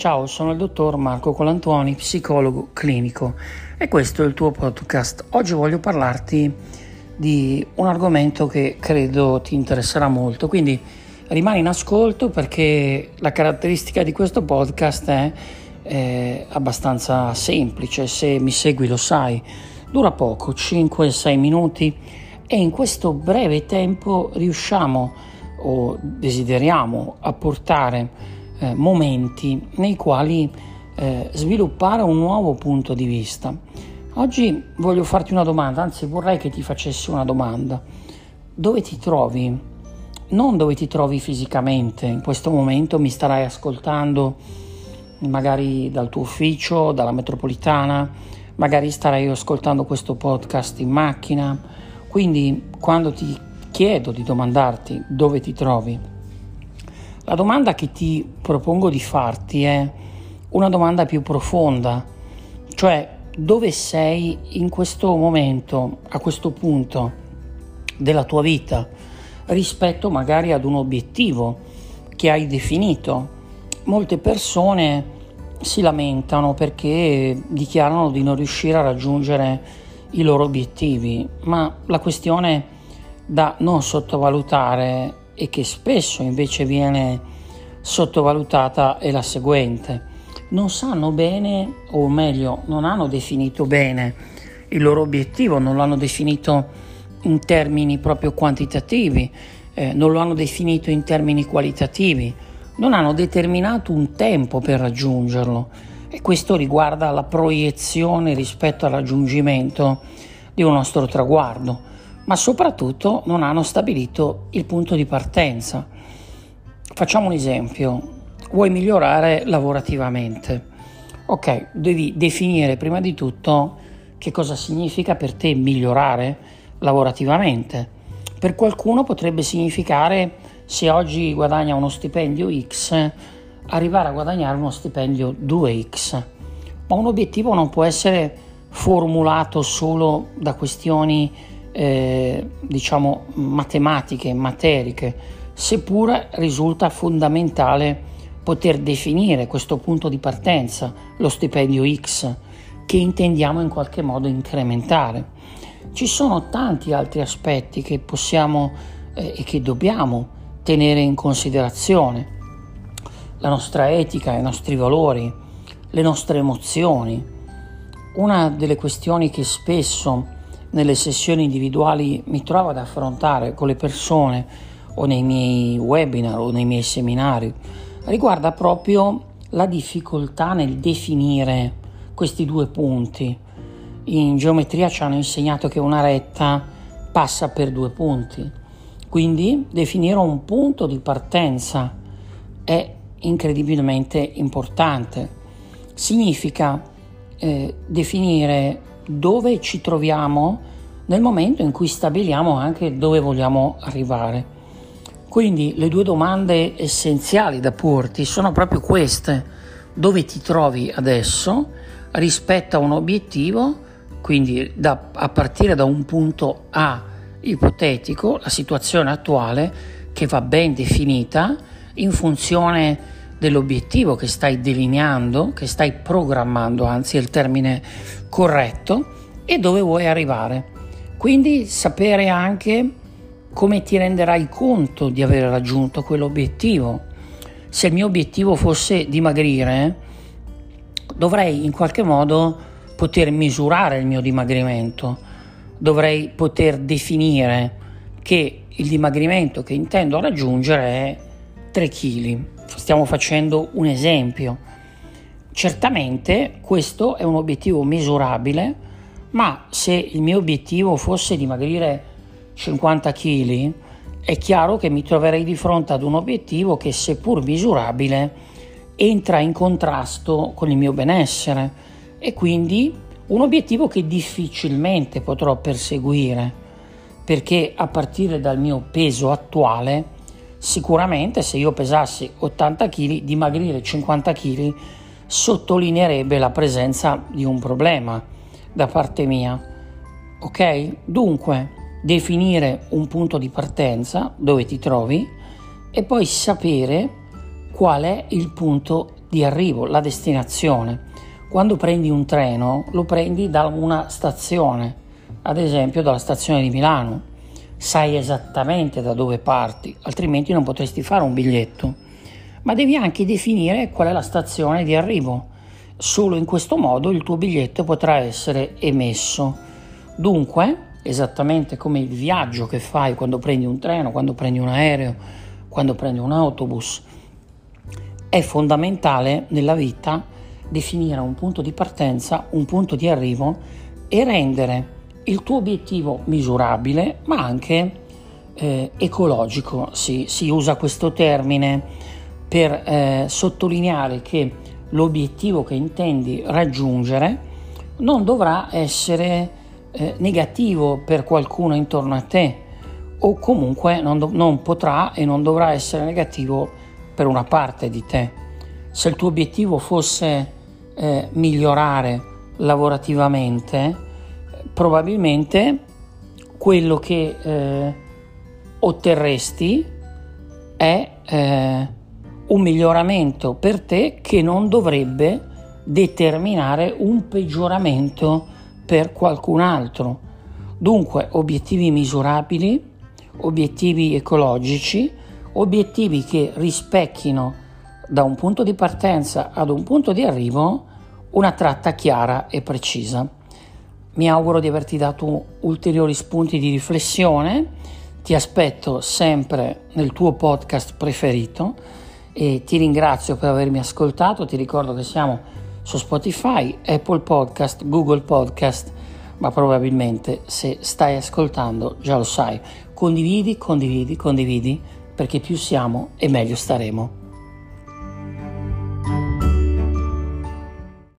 Ciao, sono il dottor Marco Colantuoni, psicologo clinico. E questo è il tuo podcast. Oggi voglio parlarti di un argomento che credo ti interesserà molto, quindi rimani in ascolto perché la caratteristica di questo podcast è, è abbastanza semplice, se mi segui lo sai, dura poco, 5-6 minuti. E in questo breve tempo riusciamo o desideriamo apportare eh, momenti nei quali eh, sviluppare un nuovo punto di vista. Oggi voglio farti una domanda, anzi vorrei che ti facessi una domanda. Dove ti trovi? Non dove ti trovi fisicamente, in questo momento mi starai ascoltando magari dal tuo ufficio, dalla metropolitana, magari starai ascoltando questo podcast in macchina, quindi quando ti chiedo di domandarti dove ti trovi, la domanda che ti propongo di farti è una domanda più profonda, cioè dove sei in questo momento, a questo punto della tua vita, rispetto magari ad un obiettivo che hai definito. Molte persone si lamentano perché dichiarano di non riuscire a raggiungere i loro obiettivi, ma la questione da non sottovalutare e che spesso invece viene sottovalutata è la seguente. Non sanno bene, o meglio, non hanno definito bene il loro obiettivo, non lo hanno definito in termini proprio quantitativi, eh, non lo hanno definito in termini qualitativi, non hanno determinato un tempo per raggiungerlo e questo riguarda la proiezione rispetto al raggiungimento di un nostro traguardo ma soprattutto non hanno stabilito il punto di partenza. Facciamo un esempio, vuoi migliorare lavorativamente. Ok, devi definire prima di tutto che cosa significa per te migliorare lavorativamente. Per qualcuno potrebbe significare se oggi guadagna uno stipendio X, arrivare a guadagnare uno stipendio 2X. Ma un obiettivo non può essere formulato solo da questioni eh, diciamo matematiche, materiche, seppur risulta fondamentale poter definire questo punto di partenza, lo stipendio X, che intendiamo in qualche modo incrementare. Ci sono tanti altri aspetti che possiamo eh, e che dobbiamo tenere in considerazione. La nostra etica, i nostri valori, le nostre emozioni. Una delle questioni che spesso nelle sessioni individuali mi trovo ad affrontare con le persone o nei miei webinar o nei miei seminari riguarda proprio la difficoltà nel definire questi due punti. In geometria ci hanno insegnato che una retta passa per due punti, quindi definire un punto di partenza è incredibilmente importante. Significa eh, definire dove ci troviamo nel momento in cui stabiliamo anche dove vogliamo arrivare. Quindi le due domande essenziali da porti sono proprio queste. Dove ti trovi adesso rispetto a un obiettivo, quindi da, a partire da un punto A ipotetico, la situazione attuale che va ben definita in funzione dell'obiettivo che stai delineando, che stai programmando, anzi è il termine corretto, e dove vuoi arrivare. Quindi sapere anche come ti renderai conto di aver raggiunto quell'obiettivo. Se il mio obiettivo fosse dimagrire, dovrei in qualche modo poter misurare il mio dimagrimento, dovrei poter definire che il dimagrimento che intendo raggiungere è 3 kg stiamo facendo un esempio. Certamente questo è un obiettivo misurabile, ma se il mio obiettivo fosse dimagrire 50 kg, è chiaro che mi troverei di fronte ad un obiettivo che seppur misurabile entra in contrasto con il mio benessere e quindi un obiettivo che difficilmente potrò perseguire perché a partire dal mio peso attuale Sicuramente se io pesassi 80 kg, dimagrire 50 kg sottolineerebbe la presenza di un problema da parte mia. Ok? Dunque, definire un punto di partenza dove ti trovi e poi sapere qual è il punto di arrivo, la destinazione. Quando prendi un treno lo prendi da una stazione, ad esempio dalla stazione di Milano. Sai esattamente da dove parti, altrimenti non potresti fare un biglietto. Ma devi anche definire qual è la stazione di arrivo. Solo in questo modo il tuo biglietto potrà essere emesso. Dunque, esattamente come il viaggio che fai quando prendi un treno, quando prendi un aereo, quando prendi un autobus, è fondamentale nella vita definire un punto di partenza, un punto di arrivo e rendere il tuo obiettivo misurabile ma anche eh, ecologico. Si, si, usa questo termine per eh, sottolineare che l'obiettivo che intendi raggiungere non dovrà essere eh, negativo per qualcuno intorno a te o comunque non, do- non potrà e non dovrà essere negativo per una parte di te. Se il tuo obiettivo fosse eh, migliorare lavorativamente, probabilmente quello che eh, otterresti è eh, un miglioramento per te che non dovrebbe determinare un peggioramento per qualcun altro. Dunque, obiettivi misurabili, obiettivi ecologici, obiettivi che rispecchino da un punto di partenza ad un punto di arrivo una tratta chiara e precisa. Mi auguro di averti dato ulteriori spunti di riflessione, ti aspetto sempre nel tuo podcast preferito e ti ringrazio per avermi ascoltato, ti ricordo che siamo su Spotify, Apple Podcast, Google Podcast, ma probabilmente se stai ascoltando già lo sai. Condividi, condividi, condividi, perché più siamo e meglio staremo.